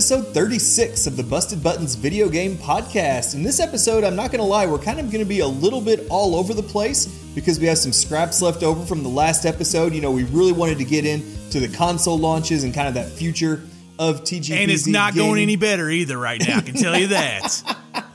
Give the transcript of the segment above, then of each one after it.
Episode 36 of the Busted Buttons video game podcast. In this episode, I'm not going to lie, we're kind of going to be a little bit all over the place because we have some scraps left over from the last episode. You know, we really wanted to get into the console launches and kind of that future of TGP. And it's not gaming. going any better either right now, I can tell you that.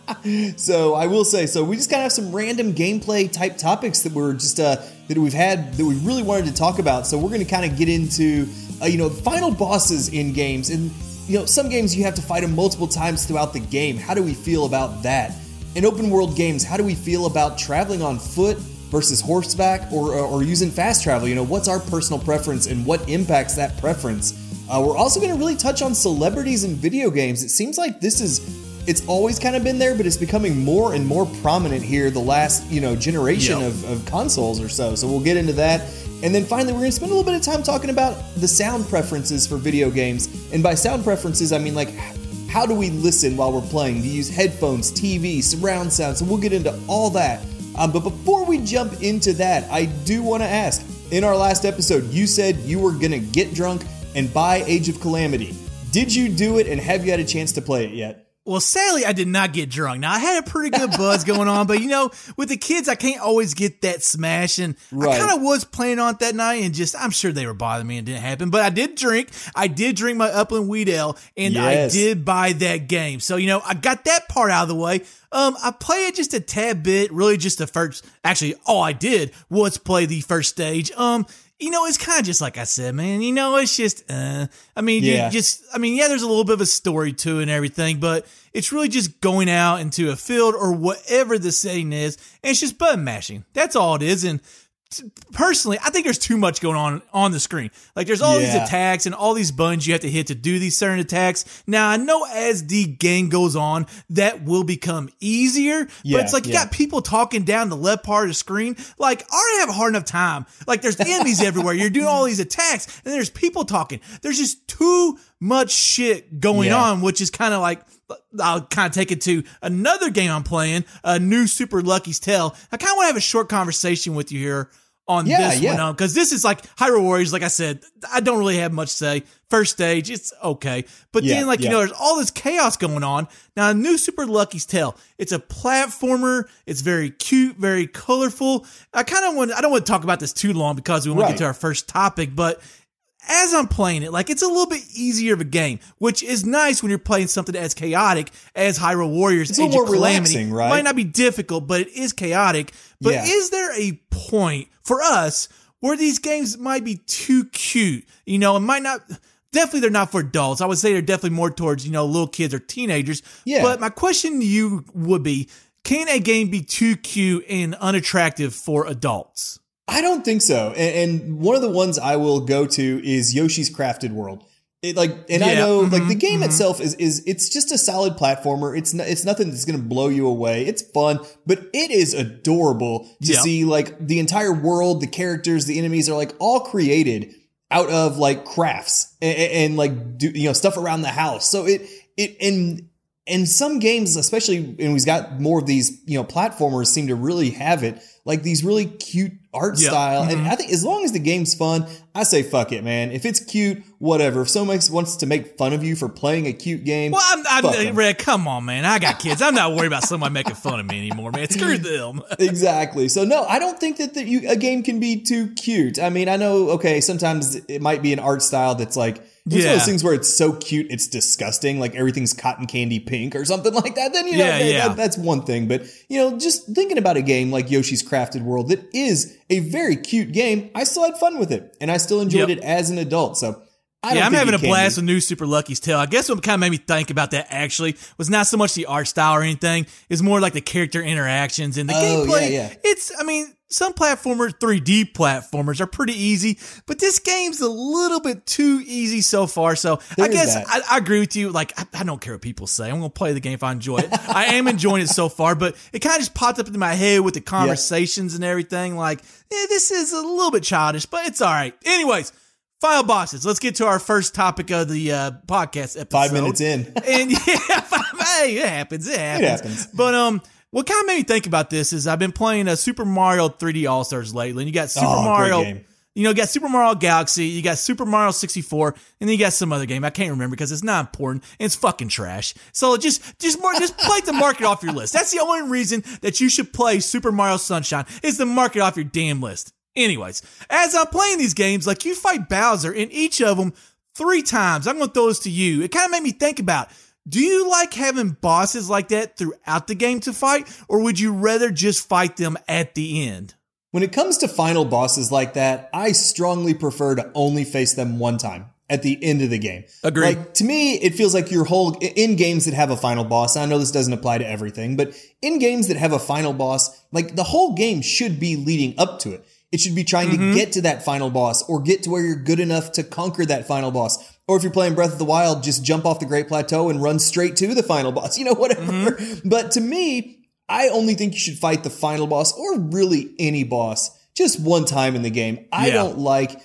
So I will say, so we just kind of have some random gameplay type topics that we're just uh, that we've had that we really wanted to talk about. So we're going to kind of get into uh, you know final bosses in games, and you know some games you have to fight them multiple times throughout the game. How do we feel about that? In open world games, how do we feel about traveling on foot versus horseback or, or, or using fast travel? You know, what's our personal preference and what impacts that preference? Uh, we're also going to really touch on celebrities in video games. It seems like this is it's always kind of been there, but it's becoming more and more prominent here the last you know generation Yep. of, of consoles or so. So we'll get into that. And then finally, we're going to spend a little bit of time talking about the sound preferences for video games. And by sound preferences, I mean like how do we listen while we're playing? Do you use headphones, TV, surround sound? So we'll get into all that. Um, but before we jump into that, I do want to ask in our last episode, you said you were going to get drunk and buy Age of Calamity. Did you do it and have you had a chance to play it yet? Well, sadly, I did not get drunk. Now, I had a pretty good buzz going on, but you know, with the kids, I can't always get that smash. And Right. I kind of was planning on it that night, and just, I'm sure they were bothering me and it didn't happen. But I did drink. I did drink my Upland Wheat Ale, and Yes. I did buy that game. So, you know, I got that part out of the way. Um, I played it just a tad bit, really just the first, actually, all I did was play the first stage. Um, you know, it's kind of just like I said, man. You know, it's just, uh, I mean, Yeah. you just, I mean, yeah, there's a little bit of a story to it and everything, but it's really just going out into a field or whatever the setting is, and it's just button mashing. That's all it is. And personally, I think there's too much going on on the screen. Like there's all these attacks and all these buttons you have to hit to do these certain attacks. Now I know as the game goes on, that will become easier. Yeah, but it's like you yeah. got people talking down the left part of the screen. Like I already have a hard enough time. Like there's enemies everywhere. You're doing all these attacks, and there's people talking. There's just too much shit going Yeah. on, which is kind of like I'll kind of take it to another game I'm playing, a new Super Lucky's Tale. I kind of want to have a short conversation with you here on Yeah, this yeah. Um, one because this is like Hyrule Warriors. Like I said, I don't really have much to say. First stage, it's okay, but Yeah, then like you know, there's all this chaos going on. Now, a new Super Lucky's Tale. It's a platformer. It's very cute, very colorful. I kind of want. I don't want to talk about this too long because we want to get to our first topic, but as I'm playing it, like it's a little bit easier of a game, which is nice when you're playing something as chaotic as Hyrule Warriors. It's a little more Calamity. relaxing, right? Might not be difficult, but it is chaotic. But Yeah. is there a point for us where these games might be too cute? You know, it might not. Definitely, they're not for adults. I would say they're definitely more towards you know little kids or teenagers. Yeah. But my question to you would be: Can a game be too cute and unattractive for adults? I don't think so. And, and one of the ones I will go to is Yoshi's Crafted World. It like, and I know like mhm, the game itself is is it's just a solid platformer. It's not, it's nothing that's going to blow you away. It's fun, but it is adorable to Yeah. see like the entire world, the characters, the enemies are like all created out of like crafts and, and like do, you know stuff around the house. So it it and and some games, especially and we've got more of these, you know, platformers seem to really have it like these really cute art style. Mhm. And I think as long as the game's fun, I say fuck it, man. If it's cute, whatever. If someone wants to make fun of you for playing a cute game, Well, I'm, I'm 'em. Red. Come on, man. I got kids. I'm not worried about somebody making fun of me anymore, man. Screw them. exactly. So no, I don't think that the, you, a game can be too cute. I mean, I know, okay, sometimes it might be an art style that's like it's one of those things where it's so cute it's disgusting, like everything's cotton candy pink or something like that. Then you know Yeah, that- yeah. that- that's one thing. But you know, just thinking about a game like Yoshi's Crafted World that is a very cute game, I still had fun with it, and I still enjoyed Yep. it as an adult. So. Yeah, I'm having a blast be. with New Super Lucky's Tale. I guess what kind of made me think about that actually was not so much the art style or anything. It's more like the character interactions and the Oh, gameplay. yeah, yeah. It's, I mean, some platformers, 3D platformers, are pretty easy, but this game's a little bit too easy so far. So There I guess. I, I agree with you. Like, I, I don't care what people say. I'm going to play the game if I enjoy it. I am enjoying it so far, but it kind of just popped up into my head with the conversations and everything. Like, this is a little bit childish, but it's all right. Anyways. Final bosses. Let's get to our first topic of the uh, podcast episode. Five minutes in. and yeah, five, hey, it happens. It happens. happens. But um, what kind of made me think about this is I've been playing a Super Mario 3D All Stars lately, and you got Super Oh, Mario. You know, you got Super Mario Galaxy, you got Super Mario 64, and then you got some other game I can't remember because it's not important and it's fucking trash. So just just more just play the market off your list. That's the only reason that you should play Super Mario Sunshine is to mark it off your damn list. Anyways, as I'm playing these games, like you fight Bowser in each of them three times. I'm gonna throw this to you. It kind of made me think about do you like having bosses like that throughout the game to fight, or would you rather just fight them at the end? When it comes to final bosses like that, I strongly prefer to only face them one time at the end of the game. Agreed. Like to me, it feels like your whole in games that have a final boss. I know this doesn't apply to everything, but in games that have a final boss, like the whole game should be leading up to it. It should be trying mm-hmm. to get to that final boss or get to where you're good enough to conquer that final boss. Or if you're playing Breath of the Wild, just jump off the Great Plateau and run straight to the final boss, you know, whatever. Mm-hmm. But to me, I only think you should fight the final boss or really any boss just one time in the game. I yeah. don't like,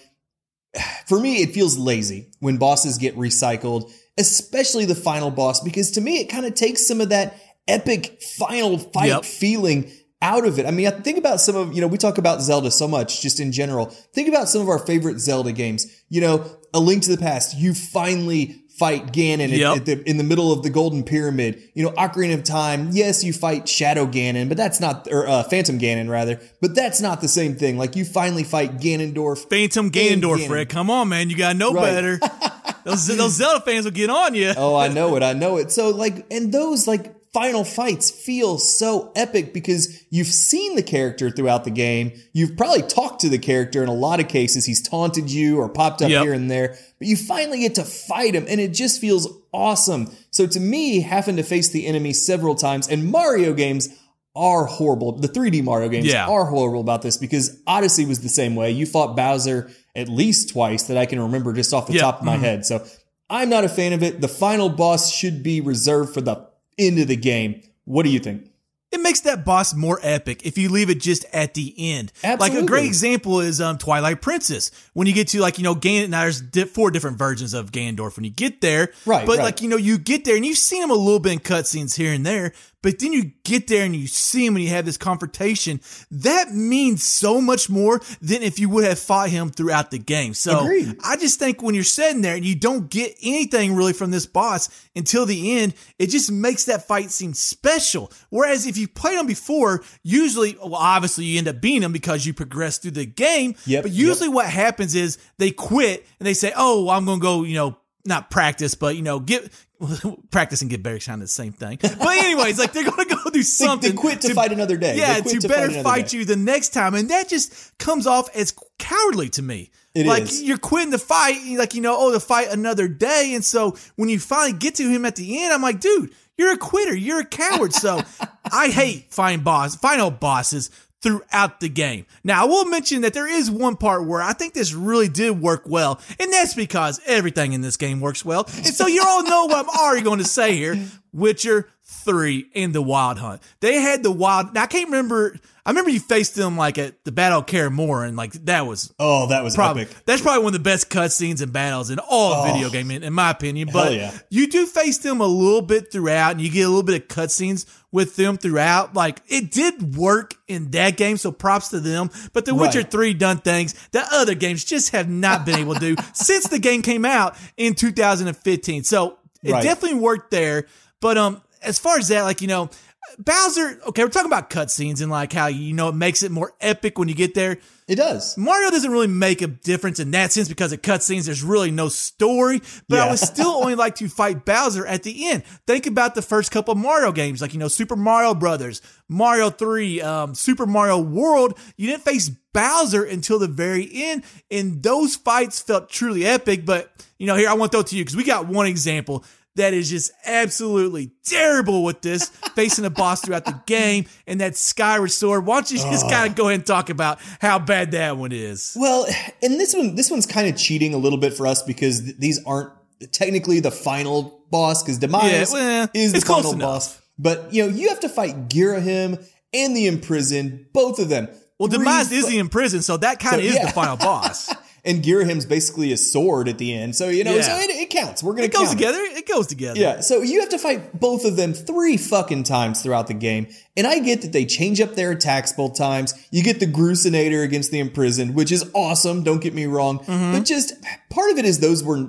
for me, it feels lazy when bosses get recycled, especially the final boss, because to me, it kind of takes some of that epic final fight yep. feeling out of it. I mean, I think about some of, you know, we talk about Zelda so much just in general. Think about some of our favorite Zelda games. You know, A Link to the Past, you finally fight Ganon yep. at, at the, in the middle of the Golden Pyramid. You know, Ocarina of Time, yes, you fight Shadow Ganon, but that's not, or uh, Phantom Ganon rather, but that's not the same thing. Like you finally fight Ganondorf. Phantom Ganondorf, Ganon. Come on, man. You gotta know right. better. those, those Zelda fans will get on you. oh, I know it. I know it. So like, and those like, final fights feel so epic because you've seen the character throughout the game. You've probably talked to the character in a lot of cases. He's taunted you or popped up yep. here and there, but you finally get to fight him and it just feels awesome. So to me, having to face the enemy several times and Mario games are horrible. The 3D Mario games yeah. are horrible about this because Odyssey was the same way. You fought Bowser at least twice that I can remember just off the yep. top of my mm-hmm. head. So I'm not a fan of it. The final boss should be reserved for the into the game. What do you think? It makes that boss more epic if you leave it just at the end. Absolutely. Like a great example is um, Twilight Princess. When you get to like you know Gan, now there's di- four different versions of Ganondorf when you get there. Right. But right. like you know you get there and you've seen him a little bit in cutscenes here and there. But then you get there and you see him and you have this confrontation. That means so much more than if you would have fought him throughout the game. So Agreed. I just think when you're sitting there and you don't get anything really from this boss until the end, it just makes that fight seem special. Whereas if you played him before, usually, well, obviously you end up beating him because you progress through the game. Yep, but usually yep. what happens is they quit and they say, oh, I'm going to go, you know, not practice, but you know, get practice and get better kind of the same thing. But anyways, like they're gonna go do something. They, they quit to, to, fight another day. Yeah, to, to, better fight, fight you the next time, and that just comes off as cowardly to me. It like is. you're quitting the fight, like you know, oh, to fight another day, and so when you finally get to him at the end, I'm like, dude, you're a quitter, you're a coward. So I hate fighting boss, final bosses throughout the game. Now, I will mention that there is one part where I think this really did work well, and that's because everything in this game works well. And so you all know what I'm already going to say here. Witcher 3 and the Wild Hunt. They had the Wild, now I can't remember, I remember you faced them like at the Battle of Kaer and like that was oh that was probably epic. that's probably one of the best cutscenes and battles in all oh, video game in, in, my opinion. But yeah. you do face them a little bit throughout, and you get a little bit of cutscenes with them throughout. Like it did work in that game, so props to them. But The Witcher right. Three done things that other games just have not been able to do since the game came out in 2015. So it right. definitely worked there. But um, as far as that, like you know, Bowser, okay, we're talking about cutscenes and like how you know it makes it more epic when you get there. It does. Mario doesn't really make a difference in that sense because of cutscenes. There's really no story, but yeah. I would still only like to fight Bowser at the end. Think about the first couple of Mario games, like you know Super Mario Brothers, Mario Three, um, Super Mario World. You didn't face Bowser until the very end, and those fights felt truly epic. But you know, here I want to throw to you because we got one example that is just absolutely terrible with this, facing a boss throughout the game and that Skyward Sword. Why don't you just kind of go ahead and talk about how bad that one is? Well, and this one, this one's kind of cheating a little bit for us because th- these aren't technically the final boss because Demise yeah, well, is the final boss. But you know, you have to fight Ghirahim and the Imprisoned, both of them. Well, Demise is the Imprisoned, so that kind of so, is yeah. the final boss. and Ghirahim's basically a sword at the end. So you know, Yeah. so it, it counts. We're gonna It goes count together. It goes together. yeah, so you have to fight both of them three fucking times throughout the game. And I get that they change up their attacks both times. You get the Groosenator against the Imprisoned, which is awesome, don't get me wrong. Mm-hmm. But just part of it is those were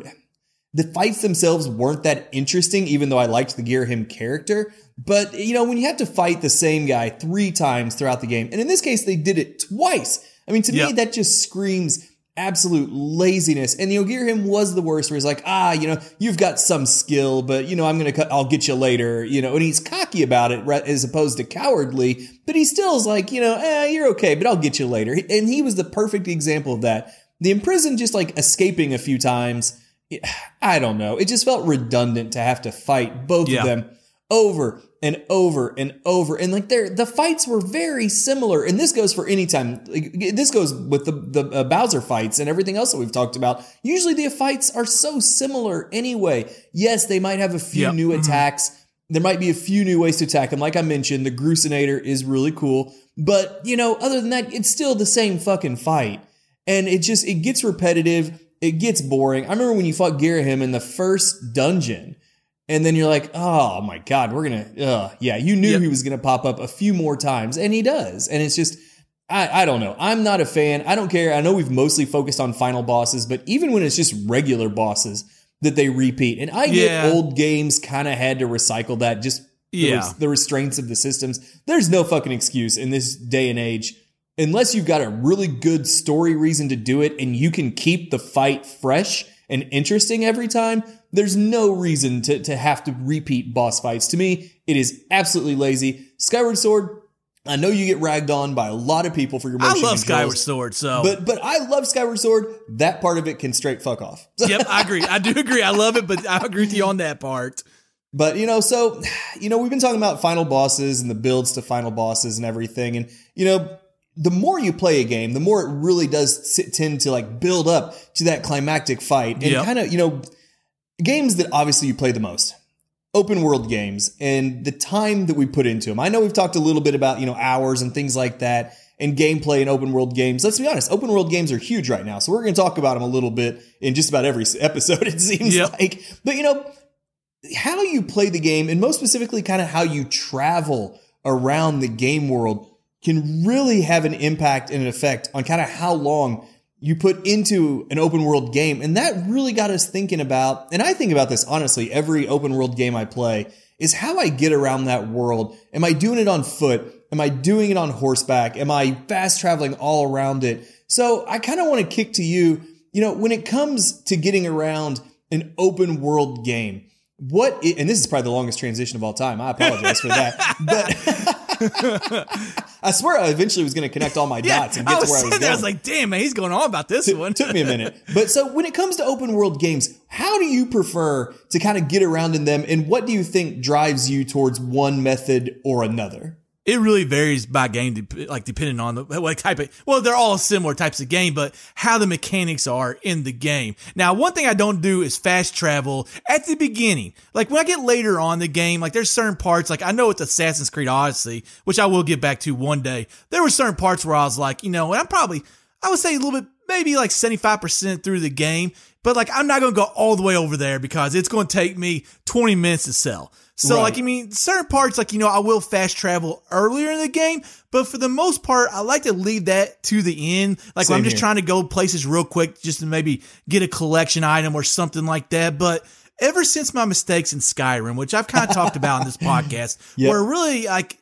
the fights themselves weren't that interesting, even though I liked the Girahim character. But you know, when you have to fight the same guy three times throughout the game, and in this case they did it twice. I mean, to me, that just screams absolute laziness. And you know, was the worst, where he's like, ah, you know, you've got some skill, but you know, I'm gonna, cut, I'll get you later. You know, and he's cocky about it, as opposed to cowardly. But he still is like, you know, eh, you're okay, but I'll get you later. And he was the perfect example of that. The imprisoned just like escaping a few times. I don't know. It just felt redundant to have to fight both Yeah. of them over and over and over. And like they're, the fights were very similar. And this goes for any time. Like, this goes with the, the uh, Bowser fights and everything else that we've talked about. Usually the fights are so similar anyway. Yes, they might have a few Yep. new attacks. There might be a few new ways to attack them. Like I mentioned, the Groosenator is really cool. But, you know, other than that, it's still the same fucking fight. And it just, it gets repetitive. It gets boring. I remember when you fought Ghirahim in the first dungeon. And then you're like, oh my God, we're going to, uh, yeah, you knew Yep. he was going to pop up a few more times. And he does. And it's just, I, I don't know. I'm not a fan. I don't care. I know we've mostly focused on final bosses, but even when it's just regular bosses that they repeat, and I get old games kind of had to recycle that just the, Yeah. res- the restraints of the systems. There's no fucking excuse in this day and age unless you've got a really good story reason to do it and you can keep the fight fresh and interesting every time, there's no reason to, to have to repeat boss fights. To me, it is absolutely lazy. Skyward Sword, I know you get ragged on by a lot of people for your I motion love controls, Skyward Sword. So But but I love Skyward Sword. That part of it can straight fuck off. yep, I agree. I do agree. I love it, but I agree with you on that part. But you know, so you know, we've been talking about final bosses and the builds to final bosses and everything, and you know, the more you play a game, the more it really does sit, tend to like build up to that climactic fight, and Yep. kind of you know, games that obviously you play the most, open world games, and the time that we put into them. I know we've talked a little bit about you know hours and things like that. And gameplay in open world games. Let's be honest, open world games are huge right now. So we're going to talk about them a little bit in just about every episode, it seems Yep. like. But you know, how you play the game and most specifically kind of how you travel around the game world can really have an impact and an effect on kind of how long you put into an open world game. And that really got us thinking about, and I think about this honestly, every open world game I play is how I get around that world. Am I doing it on foot? Am I doing it on horseback? Am I fast traveling all around it? So I kind of want to kick to you, you know, when it comes to getting around an open world game, what and this is probably the longest transition of all time. I apologize for that. But I swear I eventually was going to connect all my dots and get to where I was there. going. I was like, damn, man, he's going on about this one. Took me a minute. But so when it comes to open world games, how do you prefer to kind of get around in them and what do you think drives you towards one method or another? It really varies by game, like depending on the what type of. Well, they're all similar types of game, but how the mechanics are in the game. Now, one thing I don't do is fast travel at the beginning. Like when I get later on the game, like there's certain parts. Like I know it's Assassin's Creed Odyssey, which I will get back to one day. There were certain parts where I was like, you know, and I'm probably, I would say a little bit, maybe like 75 percent through the game, but like I'm not going to go all the way over there because it's going to take me 20 minutes to sell. So Right. like I mean, certain parts like you know I will fast travel earlier in the game, but for the most part, I like to leave that to the end. Like I'm just here. trying to go places real quick, just to maybe get a collection item or something like that. But ever since my mistakes in Skyrim, which I've kind of talked about in this podcast, Yep. where really like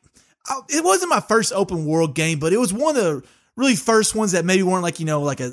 I, it wasn't my first open world game, but it was one of the really first ones that maybe weren't like you know like a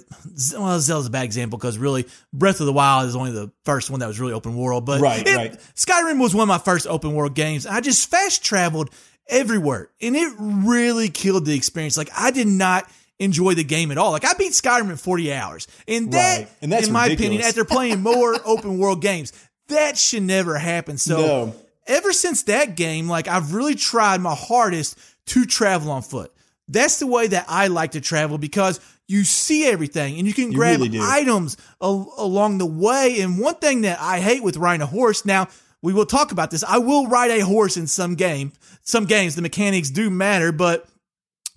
well Zelda's a bad example because really Breath of the Wild is only the first one that was really open world, but Right, it- right. Skyrim was one of my first open world games. I just fast traveled everywhere and it really killed the experience. Like I did not enjoy the game at all. Like I beat Skyrim in 40 hours. And that, Right. And that's in my opinion, after playing more open world games, that should never happen. So No. ever since that game, like I've really tried my hardest to travel on foot. That's the way that I like to travel because you see everything and you can grab really items al- along the way. And one thing that I hate with riding a horse, now we will talk about this. I will ride a horse in some game. Some games, the mechanics do matter, but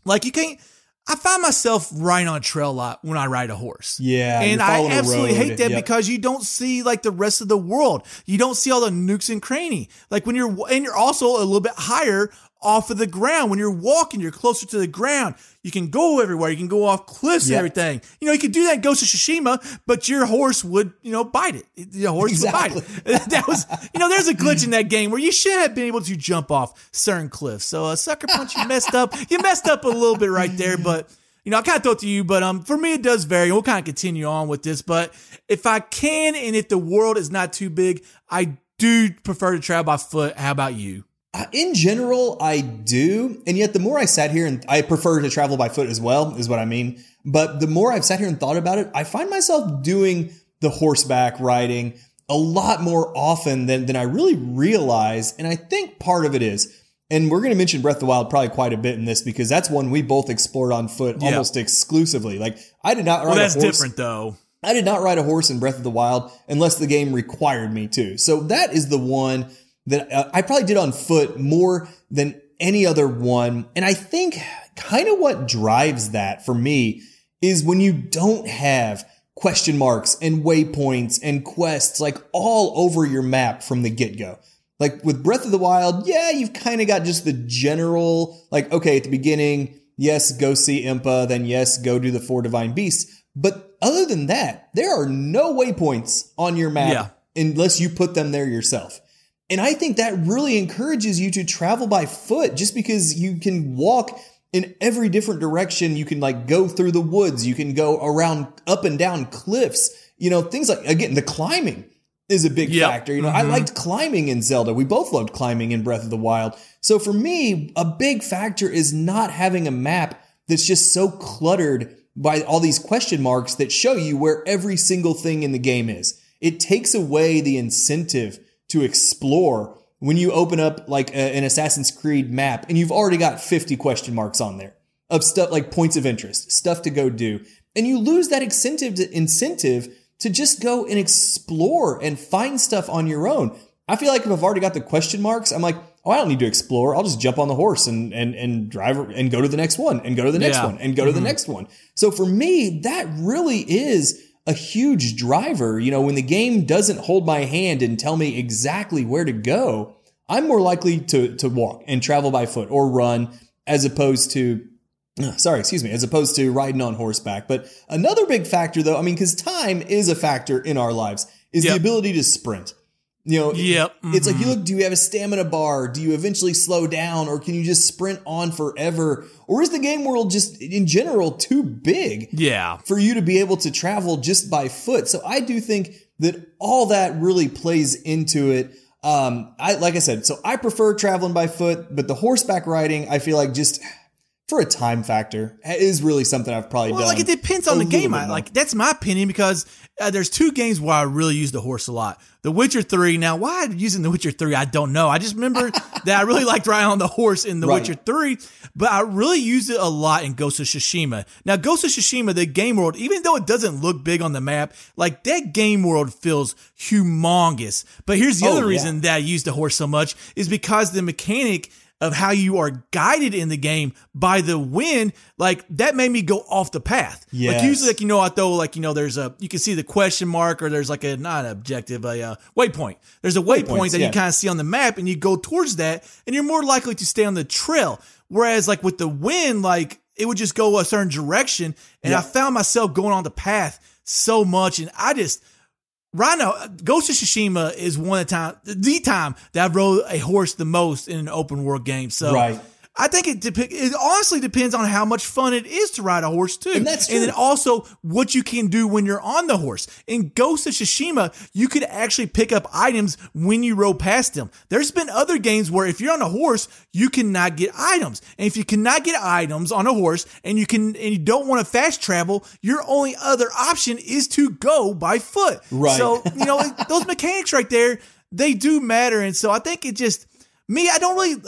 like you can't. I find myself riding on a trail a lot when I ride a horse. Yeah, And I absolutely hate that Yep. because you don't see like the rest of the world. You don't see all the nooks and cranny. Like when you're, and you're also a little bit higher off of the ground. When you're walking, you're closer to the ground. You can go everywhere. You can go off cliffs and everything. You know, you could do that in Ghost of Tsushima, but your horse would, you know, bite it. Your horse would bite it. that was, you know, there's a glitch in that game where you should have been able to jump off certain cliffs. So, uh, Sucker Punch, you messed up. You messed up a little bit right there, but you know, I kind of throw it to you, but um, for me, it does vary. We'll kind of continue on with this, but if I can, and if the world is not too big, I do prefer to travel by foot. How about you? Uh, In general, I do. And yet, the more I sat here and I prefer to travel by foot as well, is what I mean. But the more I've sat here and thought about it, I find myself doing the horseback riding a lot more often than, than I really realize. And I think part of it is, and we're going to mention Breath of the Wild probably quite a bit in this because that's one we both explored on foot Yeah. almost exclusively. Like, I did not ride Well, that's a horse. different though. I did not ride a horse in Breath of the Wild unless the game required me to. So that is the one that uh, I probably did on foot more than any other one. And I think kind of what drives that for me is when you don't have question marks and waypoints and quests like all over your map from the get go. Like with Breath of the Wild, yeah, you've kind of got just the general, like, okay, at the beginning, yes, go see Impa, then yes, go do the four divine beasts. But other than that, there are no waypoints on your map Yeah. unless you put them there yourself. And I think that really encourages you to travel by foot just because you can walk in every different direction. You can like go through the woods. You can go around up and down cliffs. You know, things like, again, the climbing is a big Yep. factor. You know, I mm-hmm. liked climbing in Zelda. We both loved climbing in Breath of the Wild. So for me, a big factor is not having a map that's just so cluttered by all these question marks that show you where every single thing in the game is. It takes away the incentive to explore when you open up like a- an Assassin's Creed map and you've already got 50 question marks on there of stuff like points of interest, stuff to go do. And you lose that incentive to, incentive to just go and explore and find stuff on your own. I feel like if I've already got the question marks, I'm like, oh, I don't need to explore. I'll just jump on the horse and and and drive and go to the next one and go to the next Yeah. one and go to the mm-hmm. next one. So for me, that really is a huge driver. You know, when the game doesn't hold my hand and tell me exactly where to go, I'm more likely to to walk and travel by foot or run as opposed to uh, sorry, excuse me, as opposed to riding on horseback. But another big factor though, I mean, because time is a factor in our lives, is the ability to sprint. You know, Yep. it's like you look, do you have a stamina bar? Do you eventually slow down or can you just sprint on forever? Or is the game world just in general too big? Yeah. for you to be able to travel just by foot. So I do think that all that really plays into it. Um, I like I said, so I prefer traveling by foot, but the horseback riding, I feel like just for a time factor is really something I've probably Well, done. like it depends on the game. I, like that's my opinion because uh, there's two games where I really use the horse a lot. The Witcher Three. Now, why I'm using the Witcher Three, I don't know. I just remember that I really liked riding on the horse in the Right. Witcher Three, but I really used it a lot in Ghost of Tsushima. Now, Ghost of Tsushima, the game world, even though it doesn't look big on the map, like that game world feels humongous. But here's the Oh, other yeah. reason that I use the horse so much is because the mechanic of how you are guided in the game by the wind, like that made me go off the path. Like usually, like you know, I throw like you know, there's a you can see the question mark or there's like a not an objective, a uh, waypoint. There's a waypoint Waypoints, that yeah. you kind of see on the map, and you go towards that, and you're more likely to stay on the trail. Whereas like with the wind, like it would just go a certain direction, and I found myself going on the path so much, and I just. Right now, uh, Ghost of Tsushima is one of the time, the time that I've rode a horse the most in an open world game. So Right. I think it dep- it honestly depends on how much fun it is to ride a horse too. And that's And then also what you can do when you're on the horse. In Ghost of Tsushima, you could actually pick up items when you rode past them. There's been other games where if you're on a horse, you cannot get items. And if you cannot get items on a horse and you can and you don't want to fast travel, your only other option is to go by foot. Right. So, you know, those mechanics right there, they do matter. And so I think it just me, I don't really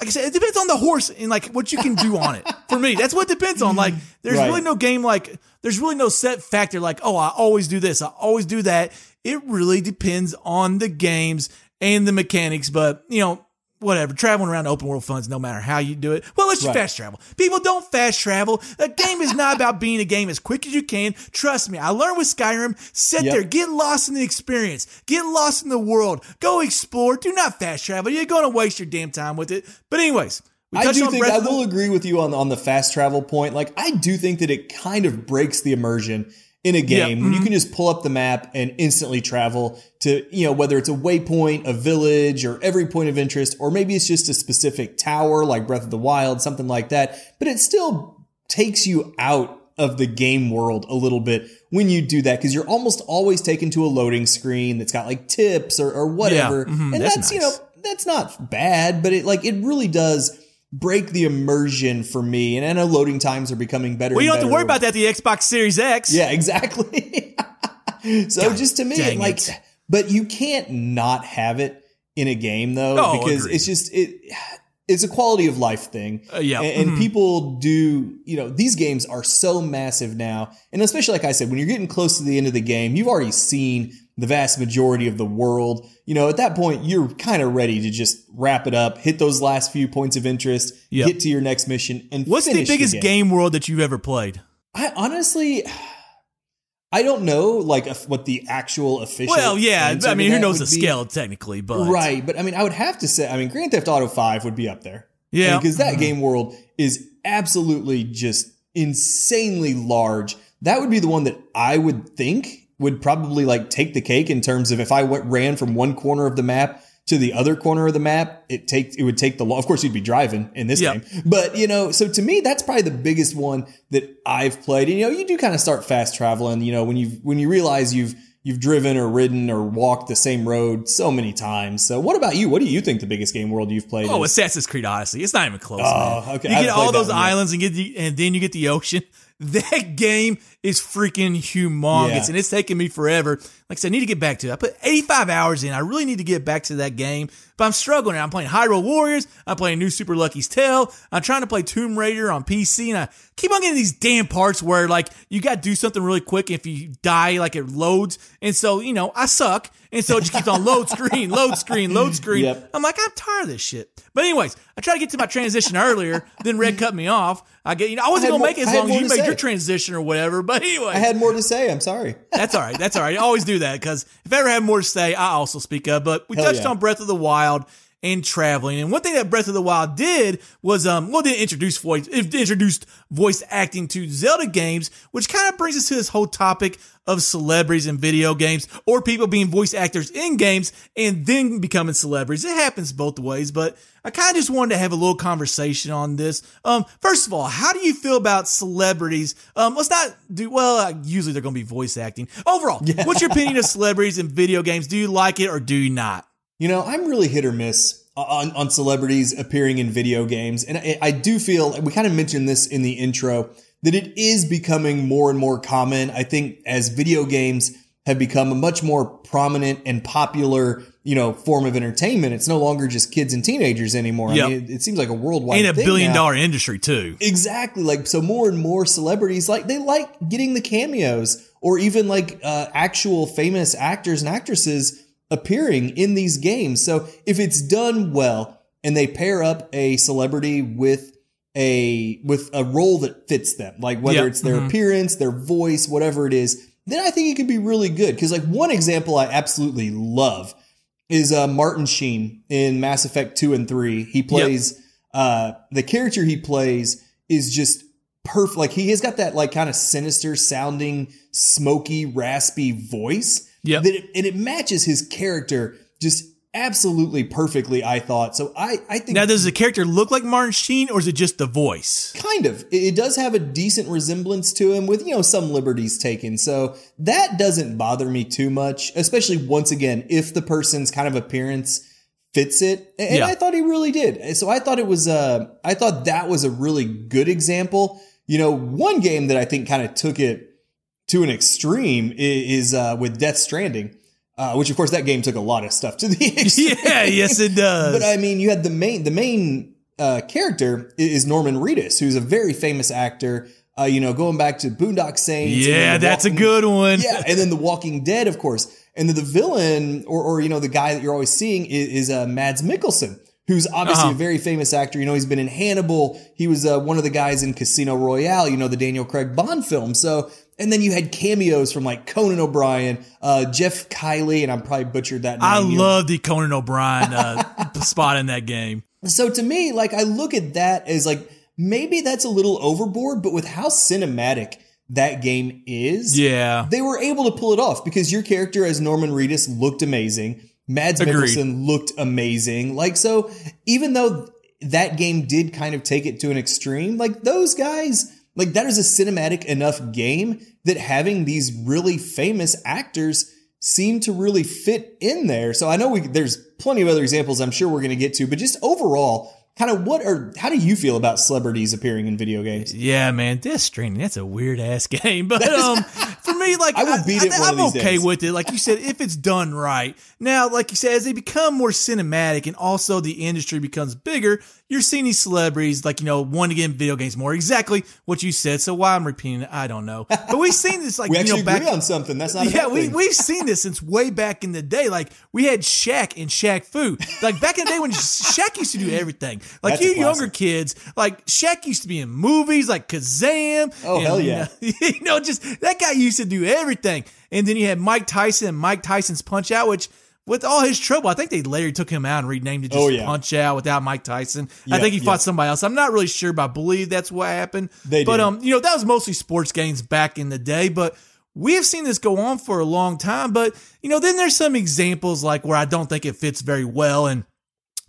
like I said, it depends on the horse and like what you can do on it. For me, that's what it depends on. Like, there's Right. really no game like there's really no set factor like, oh, I always do this, I always do that. It really depends on the games and the mechanics. But you know, whatever, traveling around open world funds, no matter how you do it. Well, let's just Right. fast travel. People don't fast travel. A game is not about being a game as quick as you can. Trust me, I learned with Skyrim. Sit Yep. there, get lost in the experience, get lost in the world, go explore. Do not fast travel. You're going to waste your damn time with it. But anyways, we I do think I will agree with you on on the fast travel point. Like I do think that it kind of breaks the immersion in a game when you can just pull up the map and instantly travel to you know whether it's a waypoint, a village, or every point of interest, or maybe it's just a specific tower like Breath of the Wild, something like that. But it still takes you out of the game world a little bit when you do that because you're almost always taken to a loading screen that's got like tips or, or whatever, mhm, and that's that's you know that's not bad, but it like it really does break the immersion for me. And I know loading times are becoming better. well, you don't and have to worry about that. The Xbox Series X. Yeah, exactly. so just to me, like, it. but you can't not have it in a game though, Oh, because agreed. it's just it. It's a quality of life thing. Uh, yeah. And, and Mhm. people do, you know, these games are so massive now. And especially, like I said, when you're getting close to the end of the game, you've already seen the vast majority of the world. You know, at that point, you're kind of ready to just wrap it up, hit those last few points of interest, Yep. get to your next mission, and What's the biggest game. game world that you've ever played? I honestly, I don't know, like what the actual official. Well, yeah. I mean, who knows the be. scale technically, but Right, but I mean, I would have to say, I mean, Grand Theft Auto Five would be up there. Yeah. Mm-hmm. because that game world is absolutely just insanely large. That would be the one that I would think would probably like take the cake in terms of if I went ran from one corner of the map to the other corner of the map, it take it would take the long. Of course, you'd be driving in this Yeah. game, but you know, so to me, that's probably the biggest one that I've played. And you know, you do kind of start fast traveling. You know, when you when you realize you've you've driven or ridden or walked the same road so many times. So, what about you? What do you think the biggest game world you've played? Oh, is? Assassin's Creed Odyssey. It's not even close. Oh, man. okay. You get all those yet. islands and get the, and then you get the ocean. That game is freaking humongous, Yeah. and it's taken me forever. Like I said, I need to get back to it. I put 85 hours in. I really need to get back to that game, but I'm struggling. I'm playing Hyrule Warriors. I'm playing New Super Lucky's Tale. I'm trying to play Tomb Raider on PC, and I keep on getting these damn parts where like you got to do something really quick. If you die, like it loads, and so you know I suck, and so it just keeps on load screen, load screen, load screen. Yep. I'm like, I'm tired of this shit. But anyways, I tried to get to my transition earlier, then Red cut me off. I get, you know, I wasn't gonna more- make it as long as you made say. your transition or whatever. But anyway, I had more to say. I'm sorry. that's all right. That's all right. I always do that because if I ever have more to say, I also speak up. But we Hell touched yeah. on Breath of the Wild and traveling. And one thing that Breath of the Wild did was, um, well, didn't introduce voice, it introduced voice acting to Zelda games, which kind of brings us to this whole topic of celebrities in video games or people being voice actors in games and then becoming celebrities. It happens both ways, but I kind of just wanted to have a little conversation on this. Um, first of all, how do you feel about celebrities? Um, let's not do well. Uh, usually they're going to be voice acting. Overall, yeah. what's your opinion of celebrities in video games? Do you like it or do you not? You know, I'm really hit or miss on, on celebrities appearing in video games. And I, I do feel, we kind of mentioned this in the intro, that it is becoming more and more common. I think as video games have become a much more prominent and popular, you know, form of entertainment, it's no longer just kids and teenagers anymore. Yep. I mean, it, it seems like a worldwide And a billion dollar industry too. Exactly. Like so more and more celebrities like they like getting the cameos or even like uh, actual famous actors and actresses appearing in these games. So if it's done well and they pair up a celebrity with a with a role that fits them, like whether Yep. it's their appearance, their voice, whatever it is, then I think it could be really good. Cuz like one example I absolutely love is uh, Martin Sheen in Mass Effect 2 and 3. He plays uh, the character he plays is just perfect. Like he has got that like kind of sinister sounding, smoky, raspy voice. That it, and it matches his character just absolutely perfectly. I thought so. I I think Now, does the character look like Martin Sheen or is it just the voice? kind of it, it does have a decent resemblance to him with you know some liberties taken so that doesn't bother me too much especially once again if the person's kind of appearance fits it and Yeah. i thought he really did so i thought it was uh i thought that was a really good example you know one game that i think kind of took it to an extreme is uh with death stranding uh, which of course that game took a lot of stuff to the extreme Yeah, yes, it does. but I mean, you had the main the main uh, character is Norman Reedus, who's a very famous actor. Uh, you know, going back to Boondock Saints. yeah, that's a good one. Yeah, and then The Walking Dead, of course, and then the villain, or or you know, the guy that you're always seeing is, is uh, Mads Mikkelsen, who's obviously Uh-huh. a very famous actor. You know, he's been in Hannibal. He was uh, one of the guys in Casino Royale. You know, the Daniel Craig Bond film. So, and then you had cameos from like Conan O'Brien, uh, Geoff Keighley, and I'm probably butchered that. Name. I love the Conan O'Brien uh, spot in that game. So to me, like I look at that as like maybe that's a little overboard, but with how cinematic that game is, Yeah. they were able to pull it off because your character as Norman Reedus looked amazing. Mads Agreed. Mikkelsen looked amazing. Like so, even though that game did kind of take it to an extreme, like those guys, like that is a cinematic enough game that having these really famous actors seem to really fit in there. So I know we there's plenty of other examples I'm sure we're going to get to, but just overall, kind of what are how do you feel about celebrities appearing in video games? Yeah, man, Death Stranding, that's a weird ass game. But um for me, like I will beat it one I'm of these okay days. with it. Like you said, if it's done right. Now, like you said, as they become more cinematic and also the industry becomes bigger, you're seeing these celebrities like, you know, wanting to get in video games more. Exactly what you said. So why I'm repeating it, I don't know. But we've seen this like We you actually know back agree on something. That's not yeah, we, we've seen this since way back in the day. Like, we had Shaq and Shaq Fu. Like, back in the day when Shaq used to do everything. Like, That's you younger kids, like, Shaq used to be in movies like Kazam. Oh, and, hell yeah. You know, just that guy used to do everything. And then you had Mike Tyson, and Mike Tyson's Punch Out, which. With all his trouble, I think they later took him out and renamed it just Oh, yeah. Punch Out without Mike Tyson. I think he yeah. fought somebody else. I'm not really sure, but I believe that's what happened. They but did. um, you know, that was mostly sports games back in the day. But we have seen this go on for a long time. But you know, then there's some examples like where I don't think it fits very well, and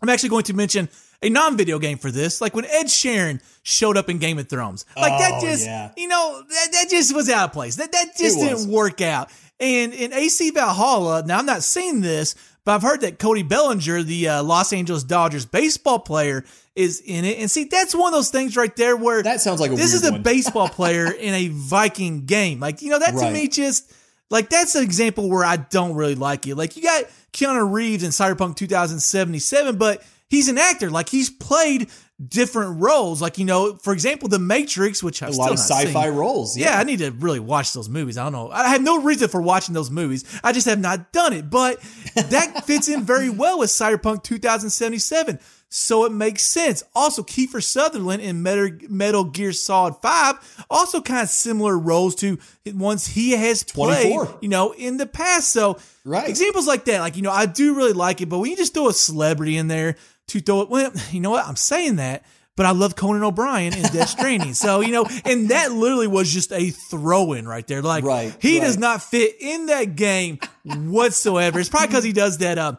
I'm actually going to mention a non-video game for this, like when Ed Sheeran showed up in Game of Thrones. Like that Oh, just, yeah. you know, that, that just was out of place. That that just didn't work out. And in AC Valhalla, now I'm not seeing this, but I've heard that Cody Bellinger, the uh, Los Angeles Dodgers baseball player, is in it. And see, that's one of those things right there where That sounds like this is a baseball player in a Viking game. Like, you know, that to Right. me just like that's an example where I don't really like it. Like you got Keanu Reeves in Cyberpunk 2077, but he's an actor. Like he's played different roles. Like, you know, for example, The Matrix, which I've a lot of sci-fi seen. roles. Yeah, I need to really watch those movies. I don't know. I have no reason for watching those movies. I just have not done it. But that fits in very well with Cyberpunk 2077. So it makes sense. Also, Kiefer Sutherland in Metal, Metal Gear Solid 5, also kind of similar roles to ones he has played, 24. you know, in the past. So Right. examples like that, like, you know, I do really like it, but when you just throw a celebrity in there to throw it, well, you know what? I'm saying that but I love Conan O'Brien in Death Stranding. so, you know, and that literally was just a throw in right there. Like, Right, he does not fit in that game whatsoever. It's probably because he does that, uh,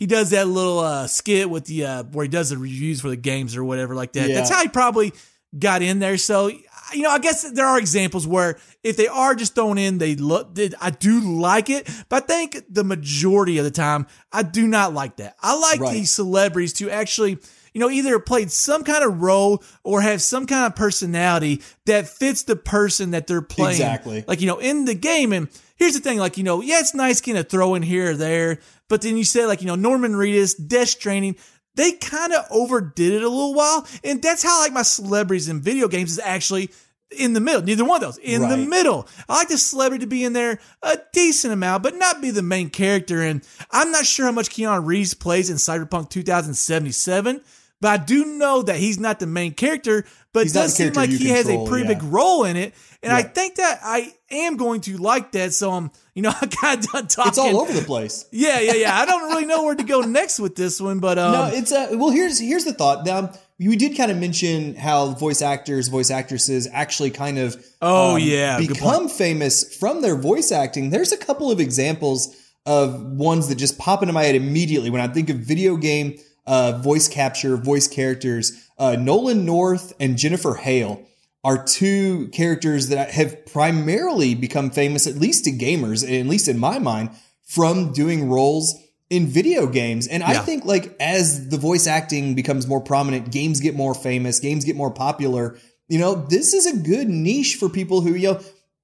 he does that little uh, skit with the uh, where he does the reviews for the games or whatever like that. Yeah. That's how he probably got in there. So you know, I guess there are examples where if they are just thrown in, they look. I do like it, but I think the majority of the time, I do not like that. I like Right. these celebrities to actually. You know, either played some kind of role or have some kind of personality that fits the person that they're playing. Exactly. Like, you know, in the game. And here's the thing, like, you know, yeah, it's nice getting a throw in here or there, but then you say, like, you know, Norman Reedus, Death Stranding, they kind of overdid it a little while. And that's how I like my celebrities in video games is actually in the middle. Neither one of those. In the middle. I like the celebrity to be in there a decent amount, but not be the main character. And I'm not sure how much Keanu Reeves plays in Cyberpunk 2077. But I do know that he's not the main character, but He's not does seem like you he has a pretty yeah. big role in it. And I think that I am going to like that. So I'm, you know, I got done talking. It's all over the place. Yeah, yeah, yeah. I don't really know where to go next with this one, but um, No, it's uh, well. Here's here's the thought. Now we did kind of mention how voice actors, voice actresses actually kind of Oh, yeah, become famous from their voice acting. There's a couple of examples of ones that just pop into my head immediately when I think of video game uh, voice capture, voice characters. Uh, Nolan North and Jennifer Hale are two characters that have primarily become famous, at least to gamers, at least in my mind, from doing roles in video games. And I think like as the voice acting becomes more prominent, games get more famous, games get more popular. You know, this is a good niche for people who, you know,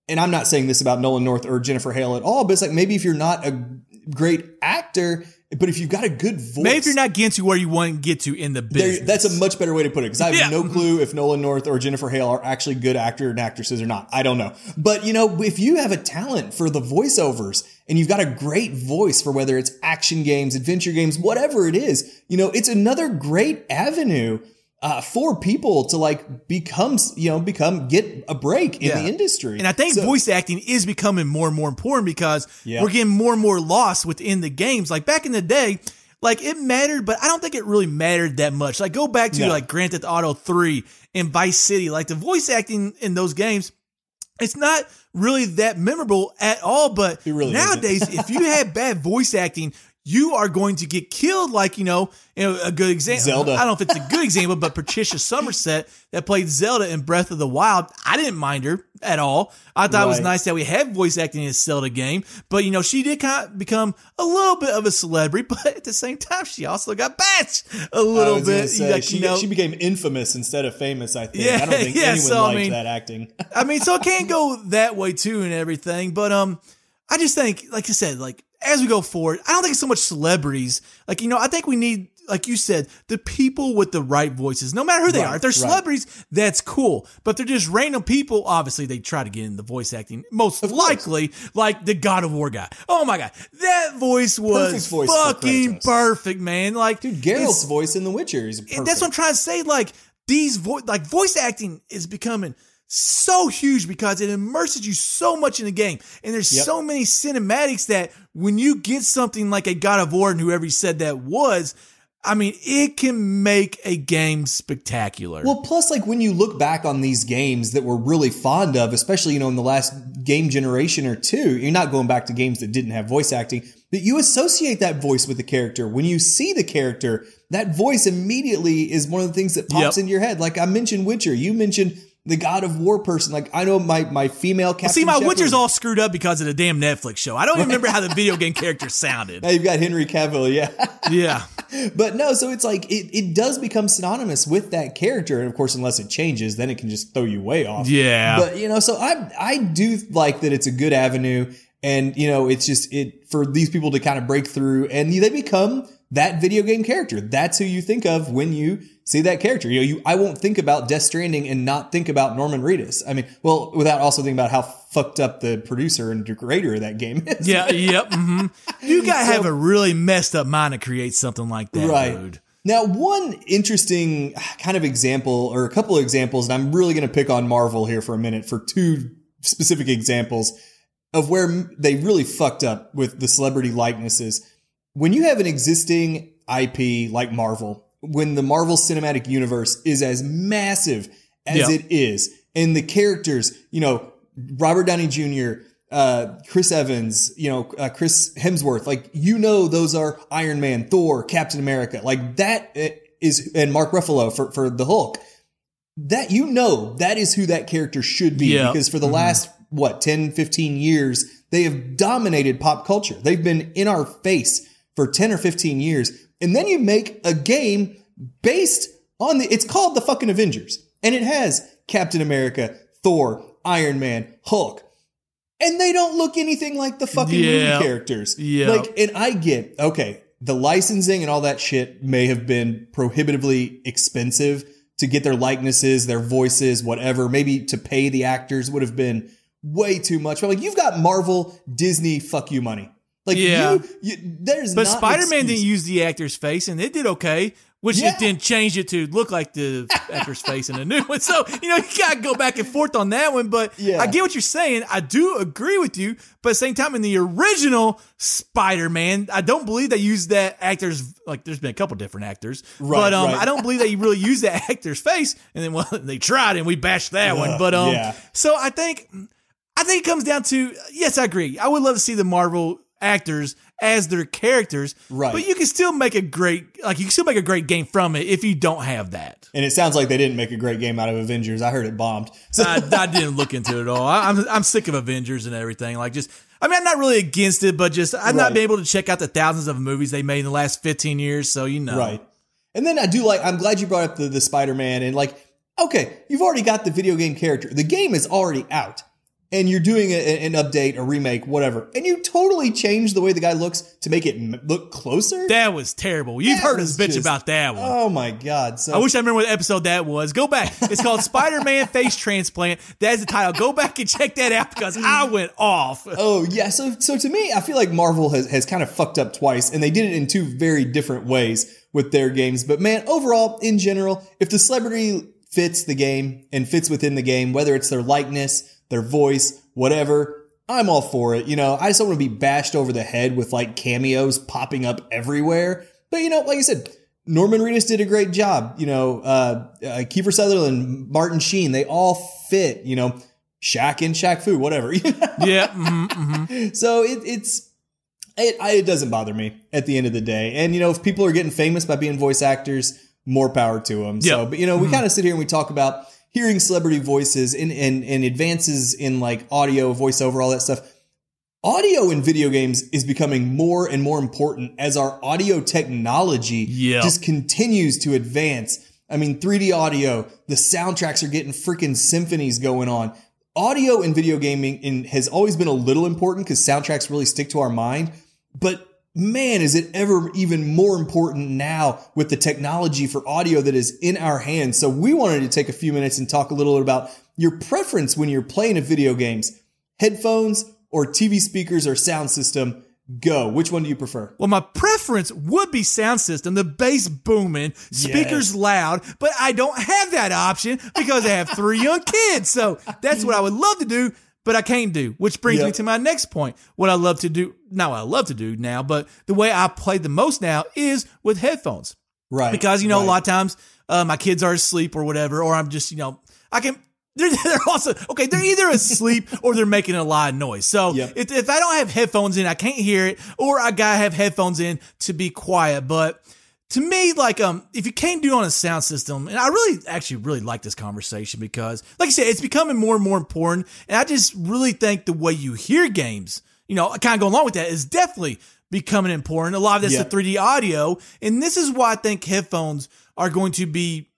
and I'm not saying this about Nolan North or Jennifer Hale at all, but it's like maybe if you're not a great actor, but if you've got a good voice, Maybe you're not getting to where you want to get to in the there- business. that's a much better way to put it because I have Yeah. no mm-hmm. clue if Nolan North or Jennifer Hale are actually good actor and actresses or not. I don't know. But you know, if you have a talent for the voiceovers and you've got a great voice for whether it's action games, adventure games, whatever it is, you know, it's another great avenue uh, for people to like become, you know, become get a break in Yeah. the industry. And I think So- voice acting is becoming more and more important because Yeah. we're getting more and more lost within the games. Like back in the day, like it mattered, but I don't think it really mattered that much. Like go back to No. like Grand Theft Auto 3 and Vice City, like the voice acting in those games, it's not really that memorable at all. But really nowadays, if you have bad voice acting, you are going to get killed. Like you know, you know a good example. Zelda. I don't know if it's a good example, but Patricia Summersett that played Zelda in Breath of the Wild, I didn't mind her at all. I thought it was nice that we had voice acting in a Zelda game, but you know, she did kind of become a little bit of a celebrity, but at the same time, she also got bashed a little bit. say, Like, she, you know, she became infamous instead of famous. I think. Yeah, I don't think yeah, anyone so, I liked mean- that acting. I mean, so it can't go that way too and everything. But um, I just think, like I said, like as we go forward, I don't think it's so much celebrities. Like you know, I think we need, like you said, the people with the right voices, no matter who they Right, are. If they're right. celebrities, that's cool. But if they're just random people. Obviously, they try to get in the voice acting. Most course. likely, like the God of War guy. Oh my god, that voice was voice fucking perfect, man. Like Dude, Geralt's voice in The Witcher is perfect. that's what I'm trying to say. Like these vo- like voice acting is becoming so huge because it immerses you so much in the game. And there's Yep. so many cinematics that when you get something like a God of War and whoever you said that was, I mean, it can make a game spectacular. Well, plus, like when you look back on these games that we're really fond of, especially you know in the last game generation or two, you're not going back to games that didn't have voice acting, but you associate that voice with the character. When you see the character, that voice immediately is one of the things that pops Yep. into your head. Like I mentioned Witcher, you mentioned the God of War person. Like I know my my female Captain. See, my Shepard- Witcher's all screwed up because of the damn Netflix show. I don't even remember how the video game character sounded. Now you've got Henry Cavill, yeah. Yeah. But no, so it's like it, it does become synonymous with that character, and of course, unless it changes, then it can just throw you way off. Yeah. But you know, so I I do like that it's a good avenue, and you know, it's just it for these people to kind of break through, and they become that video game character. That's who you think of when you see that character. You know, you I won't think about Death Stranding and not think about Norman Reedus. I mean, well, without also thinking about how fucked up the producer and creator of that game is. Yeah. Yep. hmm You got to have a really messed up mind to create something like that, Right. dude. Now, one interesting kind of example, or a couple of examples, and I'm really going to pick on Marvel here for a minute for two specific examples of where they really fucked up with the celebrity likenesses. When you have an existing IP like Marvel, when the Marvel Cinematic Universe is as massive as Yeah. it is, and the characters, you know, Robert Downey Jr., uh, Chris Evans, you know, uh, Chris Hemsworth, like, you know, those are Iron Man, Thor, Captain America, like that uh, and Mark Ruffalo for, for the Hulk. That, you know, that is who that character should be Yeah. because for the last, what, 10, 15 years, they have dominated pop culture. They've been in our face for 10 or 15 years. And then you make a game based on the, it's called the fucking Avengers. And it has Captain America, Thor, Iron Man, Hulk. And they don't look anything like the fucking Yeah. movie characters. Yeah. Like, and I get, okay, the licensing and all that shit may have been prohibitively expensive to get their likenesses, their voices, whatever. Maybe to pay the actors would have been way too much. But like, you've got Marvel, Disney, fuck you money. Like, Yeah. you, you there's But Spider Man didn't use the actor's face, and it did okay. Which Yeah. it didn't change it to look like the actor's face in the new one. So you know you gotta go back and forth on that one. But Yeah. I get what you're saying. I do agree with you. But at the same time, in the original Spider Man, I don't believe they used that actor's like. There's been a couple different actors, Right, but um, right. I don't believe they really used that actor's face. And then well, they tried and we bashed that one. But um, yeah. so I think I think it comes down to yes, I agree. I would love to see the Marvel actors as their characters, Right. But you can still make a great like you can still make a great game from it if you don't have that. And it sounds like they didn't make a great game out of Avengers. I heard it bombed. So, I, I didn't look into it at all. I, I'm I'm sick of Avengers and everything. Like just. I mean, I'm not really against it, but just I've not been able to check out the thousands of movies they made in the last 15 years. So you know, Right. And then I do like, I'm glad you brought up the, the Spider Man and like, okay, you've already got the video game character. The game is already out. And you're doing a, an update, a remake, whatever, and you totally change the way the guy looks to make it m- look closer. That was terrible. You've That heard us bitch just- about that one. Oh my god! So I wish I remember what episode that was. Go back. It's called Spider Man Face Transplant. That's the title. Go back and check that out because I went off. Oh yeah, so so to me, I feel like Marvel has, has kind of fucked up twice, and they did it in two very different ways with their games. But man, overall, in general, if the celebrity fits the game and fits within the game, whether it's their likeness, their voice, whatever, I'm all for it. You know, I just don't want to be bashed over the head with like cameos popping up everywhere. But you know, like I said, Norman Reedus did a great job. You know, uh, uh, Kiefer Sutherland, Martin Sheen, they all fit. You know, Shaq and Shaq Fu, whatever. Yeah. mhm. So it, it's it, I, it doesn't bother me at the end of the day. And you know, if people are getting famous by being voice actors, more power to them. So, but you know, we kind of sit here and we talk about hearing celebrity voices and, and and advances in like audio, voiceover, all that stuff. Audio in video games is becoming more and more important as our audio technology Yeah. just continues to advance. I mean, 3D audio, the soundtracks are getting freaking symphonies going on. Audio in video gaming in, has always been a little important because soundtracks really stick to our mind. But man, is it ever even more important now with the technology for audio that is in our hands. So we wanted to take a few minutes and talk a little bit about your preference when you're playing a video games. Headphones or TV speakers or sound system. Go. Which one do you prefer? Well, my preference would be sound system, the bass booming, speakers Yes. loud, but I don't have that option because I have three young kids. So that's what I would love to do, but I can't do. Which brings me to my next point. What I love to do, not what I love to do now, but the way I play the most now is with headphones. Right. because you know a lot of times uh, my kids are asleep or whatever, or I'm just you know I can. They're, they're also okay. They're either asleep or they're making a lot of noise. So Yep. if, if I don't have headphones in, I can't hear it, or I gotta have headphones in to be quiet. But to me, like um, if you can't do it on a sound system, and I really actually really like this conversation because, like I said, it's becoming more and more important, and I just really think the way you hear games, you know, kind of going along with that is definitely becoming important. A lot of that's Yep. the 3D audio, and this is why I think headphones are going to be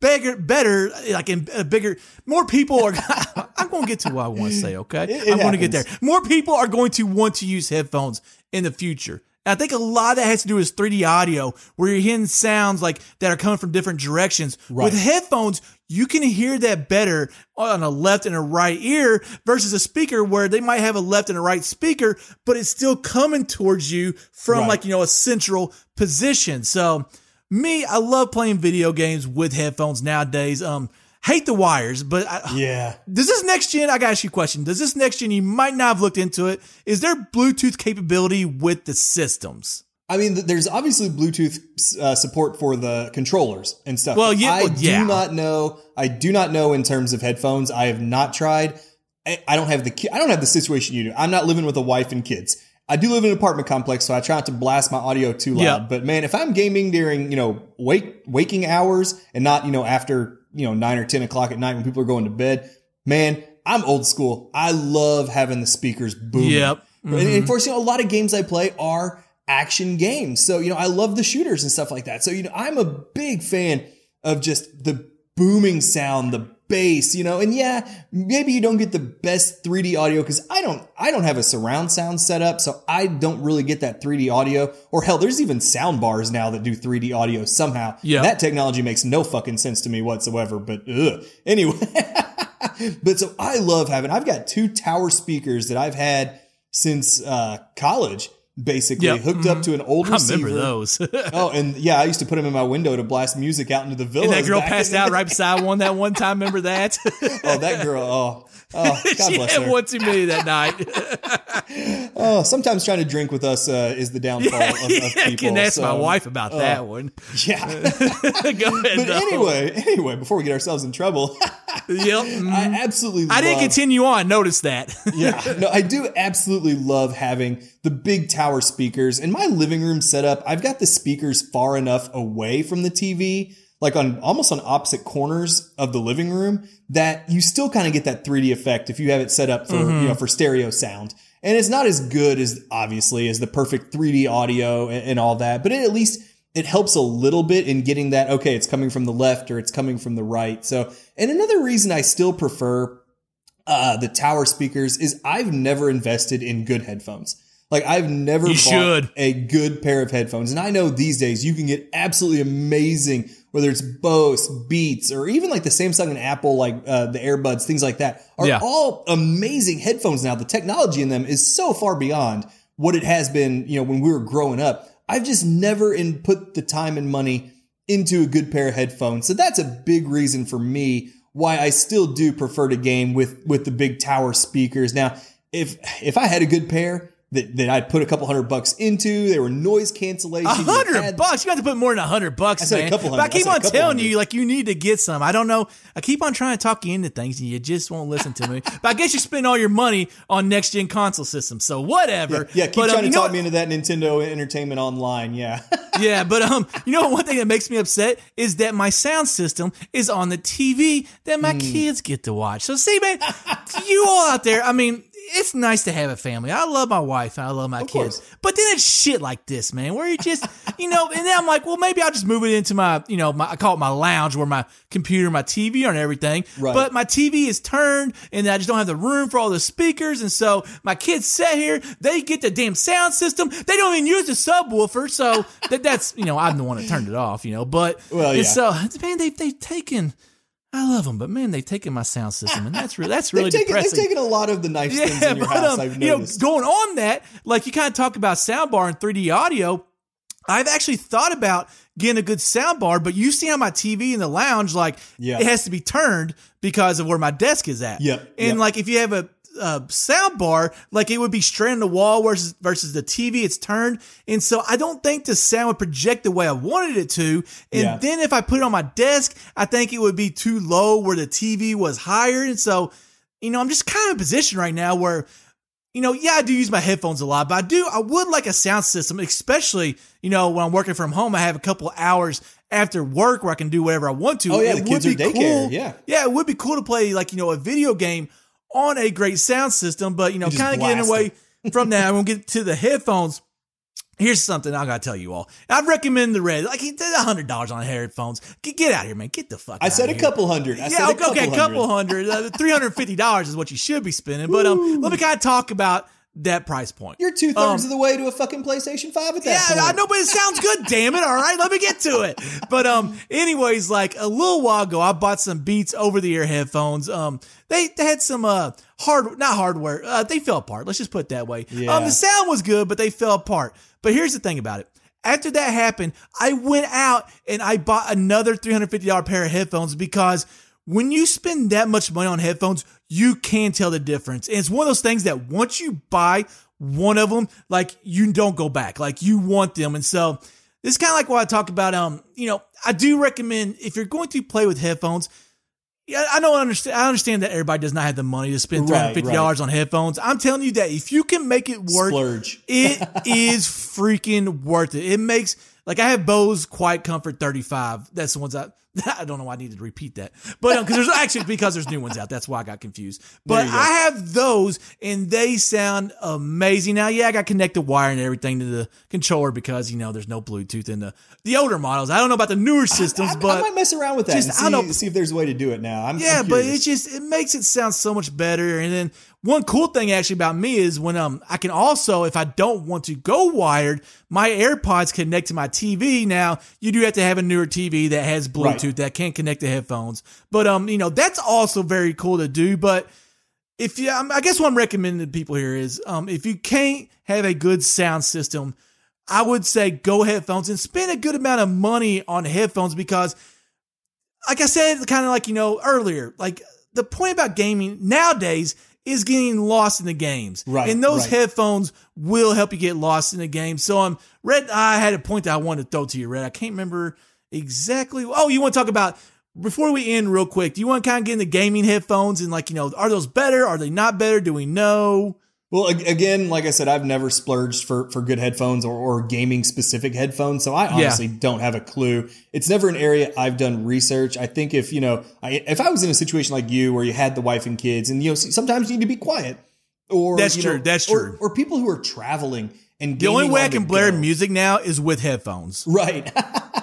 bigger, better, like in a bigger, more people are. I'm going to get to what I want to say. Okay, It- it I'm going to get there. More people are going to want to use headphones in the future. And I think a lot of that has to do with 3D audio, where you're hearing sounds like that are coming from different directions. Right. With headphones, you can hear that better on a left and a right ear versus a speaker where they might have a left and a right speaker, but it's still coming towards you from Right. like, you know, a central position. So me, I love playing video games with headphones nowadays. Um, hate the wires, but I, Yeah. does this next gen? I got to ask you a question. Does this next gen? You might not have looked into it. Is there Bluetooth capability with the systems? I mean, there's obviously Bluetooth uh, support for the controllers and stuff. Well, yeah, I well, yeah. do not know. I do not know in terms of headphones. I have not tried. I, I don't have the ki- I don't have the situation you do. I'm not living with a wife and kids. I do live in an apartment complex, so I try not to blast my audio too loud. Yeah. But man, if I'm gaming during you know wake waking hours and not you know after you know nine or ten o'clock at night when people are going to bed, man, I'm old school. I love having the speakers booming. Yep. And, and of course, you know, a lot of games I play are action games. So, you know, I love the shooters and stuff like that. So, you know, I'm a big fan of just the booming sound, the bass, you know, and yeah, maybe you don't get the best 3D audio because I don't, I don't have a surround sound set up. So I don't really get that 3D audio or hell, there's even sound bars now that do 3D audio somehow. Yeah. That technology makes no fucking sense to me whatsoever, but ugh. Anyway. but so I love having, I've got two tower speakers that I've had since uh, college, basically Yep. hooked up to an old I receiver. remember those. Oh, and yeah, I used to put them in my window to blast music out into the villa. that girl passed out right beside one that one time. Remember that? Oh, that girl. Oh, oh, God she bless had her. one too many that night. Oh, sometimes trying to drink with us uh, is the downfall of, of I people. can ask my wife about that one. Yeah. Go ahead. but though. anyway, anyway, before we get ourselves in trouble, yep. I absolutely. I didn't continue on. Notice that. yeah, no, I do absolutely love having the big tower speakers. In my living room setup, I've got the speakers far enough away from the TV, like on almost on opposite corners of the living room, that you still kind of get that 3D effect if you have it set up for you know for stereo sound. And it's not as good as obviously as the perfect 3D audio and, and all that, but it, at least it helps a little bit in getting that okay, it's coming from the left or it's coming from the right. So, and another reason I still prefer uh, the tower speakers is I've never invested in good headphones. Like I've never You bought should. a good pair of headphones. And I know these days you can get absolutely amazing, whether it's Bose, Beats, or even like the Samsung and Apple, like uh, the earbuds, things like that, are Yeah. all amazing headphones now. The technology in them is so far beyond what it has been, you know, when we were growing up. I've just never in put the time and money into a good pair of headphones. So that's a big reason for me why I still do prefer to game with with the big tower speakers. Now, if if I had a good pair that, that I'd put a couple hundred bucks into, they were noise cancellation. A hundred bucks. You got to put more than a hundred bucks, said a man. couple but I hundred. I keep on telling hundred. you, like you need to get some. I don't know. I keep on trying to talk you into things, and you just won't listen to me. but I guess you spend all your money on next gen console systems, so whatever. Yeah, keep but, um, trying you to talk what? me into that Nintendo Entertainment Online. Yeah. yeah, but um, you know what one thing that makes me upset is that my sound system is on the TV that my Hmm. kids get to watch. So see, man, you all out there, I mean, it's nice to have a family. I love my wife and I love my kids, course. but then it's shit like this, man, where you just, you know, and then I'm like, well, maybe I'll just move it into my, you know, my I call it my lounge where my computer, my TV are and everything. Right. But my TV is turned and I just don't have the room for all the speakers. And so my kids sit here, they get the damn sound system. They don't even use the subwoofer. So that, that's, you know, I'm the one that turned it off, you know, but Well, and yeah. so man, they, they've taken, I love them, but man, they've taken my sound system and that's really, that's really they've, taken, they've taken a lot of the nice things in your house. I've um, you know, going on that, like you kind of talk about soundbar and 3D audio. I've actually thought about getting a good soundbar, but you see how my TV in the lounge, like Yeah. it has to be turned because of where my desk is at. Yep, And yep. like if you have a, a sound bar, like it would be straight on the wall versus versus the TV, it's turned. And so I don't think the sound would project the way I wanted it to. And Yeah. then if I put it on my desk, I think it would be too low where the TV was higher. And so, you know, I'm just kind of in a position right now where you know, yeah, I do use my headphones a lot, but I do, I would like a sound system, especially, you know, when I'm working from home, I have a couple hours after work where I can do whatever I want to. Oh, yeah, It the would kids are be daycare, cool- yeah. Yeah, it would be cool to play like, you know, a video game on a great sound system, but, you know, kind of getting away from that. I'm to get to the headphones. Here's something I gotta tell you all. I recommend the red. Like, a hundred dollars on headphones. Get, get out of here, man. Get the fuck. Out. I said a here. couple hundred. I yeah, said a okay, couple okay, a couple hundred. hundred. Uh, Three hundred fifty dollars is what you should be spending. But um, let me kind of talk about that price point. You're two thirds Um, of the way to a fucking PlayStation 5 at that Yeah, point. I know, but it sounds good. damn it! All right, let me get to it. But um, anyways, like a little while ago, I bought some Beats over the ear headphones. Um, they, they had some uh hard, not hardware. Uh, they fell apart. Let's just put it that way. Yeah. Um, the sound was good, but they fell apart. But here's the thing about it. After that happened, I went out and I bought another $350 pair of headphones because when you spend that much money on headphones, you can tell the difference. And it's one of those things that once you buy one of them, like you don't go back, like you want them. And so this is kind of like what I talk about. Um, you know, I do recommend if you're going to play with headphones. Yeah, I know. I understand. I understand that everybody does not have the money to spend three Right, hundred fifty dollars on headphones. I'm telling you that if you can make it work, Splurge. it is freaking worth it. It makes like I have Bose Quiet Comfort 35. That's the ones I I don't know why I needed to repeat that, but um, because there's actually because there's new ones out. That's why I got confused. But. I have those and they sound amazing. Now, yeah, I got connected wire and everything to the controller because you know there's no Bluetooth in the the older models. I don't know about the newer systems, I, but I might mess around with that just- and I don't- see if there's a way to do it now. I'm, yeah, I'm but it just it makes it sound so much better. And then one cool thing actually about me is when um I can also if I don't want to go wired, my AirPods connect to my TV. Now you do have to have a newer TV that has Bluetooth Right. that can connect to headphones. But um you know that's also very cool to do. But if you, um, I guess what I'm recommending to people here is um if you can't have a good sound system. I would say go headphones and spend a good amount of money on headphones because like I said, kind of like, you know, earlier, like the point about gaming nowadays is getting lost in the games. Right, And those right. headphones will help you get lost in the game. So I'm um Red, I had a point that I wanted to throw to you, Red. I can't remember exactly. Oh, you want to talk about before we end real quick, do you want to kind of get into gaming headphones and like, you know, are those better? Are they not better? Do we know? Well, again, like I said, I've never splurged for, for good headphones or, or gaming specific headphones, so I honestly don't have a clue. It's never an area I've done research. I think if you know, I, if I was in a situation like you where you had the wife and kids, and you know, sometimes you need to be quiet, or That's you true, know, that's true. Or, people who are traveling and The only way on I can blare go. music now is with headphones. right?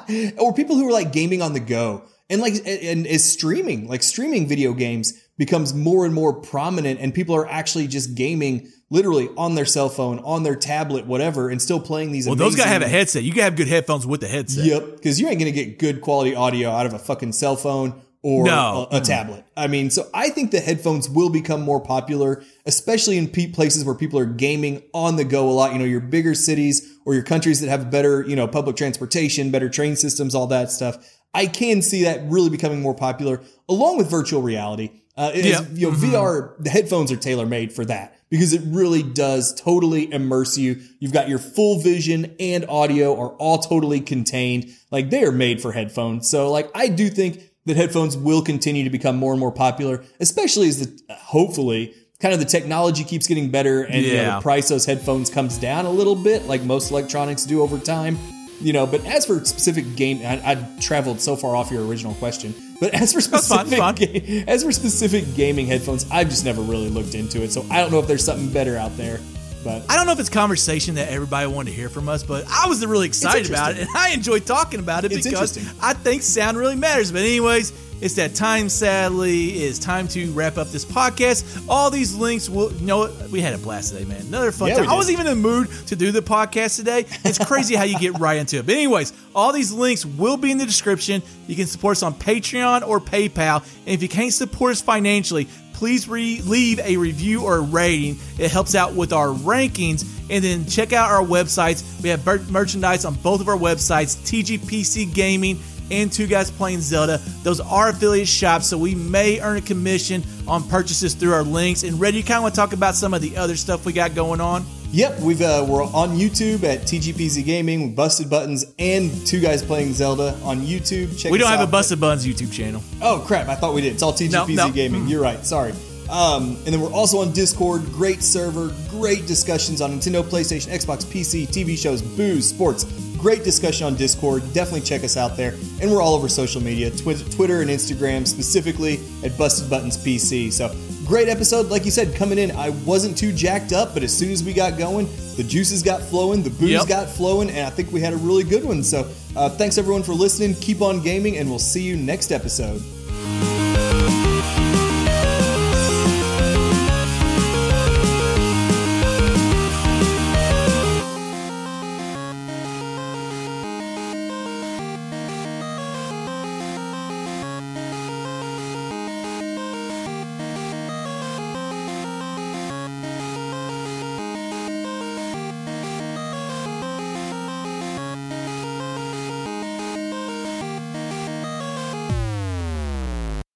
or people who are like gaming on the go and like and is streaming, like streaming video games. Becomes more and more prominent and people are actually just gaming literally on their cell phone, on their tablet, whatever, and still playing these. Well, those gotta have a headset. You gotta have good headphones with the headset. Yep, because you ain't gonna get good quality audio out of a fucking cell phone or No. a, a tablet. I mean, so I think the headphones will become more popular, especially in pe- places where people are gaming on the go a lot. You know, your bigger cities or your countries that have better, you know, public transportation, better train systems, all that stuff. I can see that really becoming more popular, along with virtual reality. Uh, it is- Yeah. you know, VR, the headphones are tailor made for that because it really does totally immerse you. You've got your full vision and audio are all totally contained. Like they are made for headphones. So like I do think that headphones will continue to become more and more popular, especially as the hopefully kind of the technology keeps getting better and you know, the price of those headphones comes down a little bit, like most electronics do over time. You know, but as for specific game, I, I traveled so far off your original question. But as for specific, ga- as for specific gaming headphones, I've just never really looked into it. So I don't know if there's something better out there. But I don't know if it's conversation that everybody wanted to hear from us, but I was really excited about it, and I enjoyed talking about it It's because. I think sound really matters. But anyways, it's that time. Sadly, it's time to wrap up this podcast. All these links will. You know, what? we had a blast today, man. Another fun Yeah, time. I wasn't even in the mood to do the podcast today. It's crazy how you get right into it. But anyways, all these links will be in the description. You can support us on Patreon or PayPal, and if you can't support us financially please re- leave a review or a rating. It helps out with our rankings. And then check out our websites. We have merchandise on both of our websites TGPZ Gaming and Two Guys Playing Zelda. Those are affiliate shops, so we may earn a commission on purchases through our links. And Red, you kind of want to talk about some of the other stuff we got going on? Yep, we've uh, we're on YouTube at TGPZ Gaming, Busted Buttons, and Two Guys Playing Zelda on YouTube. Check We don't have a out. Busted Buns YouTube channel. Oh crap! I thought we did. It's all TGPZ no. Gaming. You're right. Sorry. Um, and then we're also on Discord. Great server. Great discussions on Nintendo, PlayStation, Xbox, PC, TV shows, booze, sports. Great discussion on Discord. Definitely check us out there. And we're all over social media, Twi- Twitter and Instagram, specifically at Busted Buttons PC. So great episode. Like you said, coming in, I wasn't too jacked up, but as soon as we got going, the juices got flowing, the booze Yep. got flowing, and I think we had a really good one. So uh, thanks everyone for listening. Keep on gaming, and we'll see you next episode.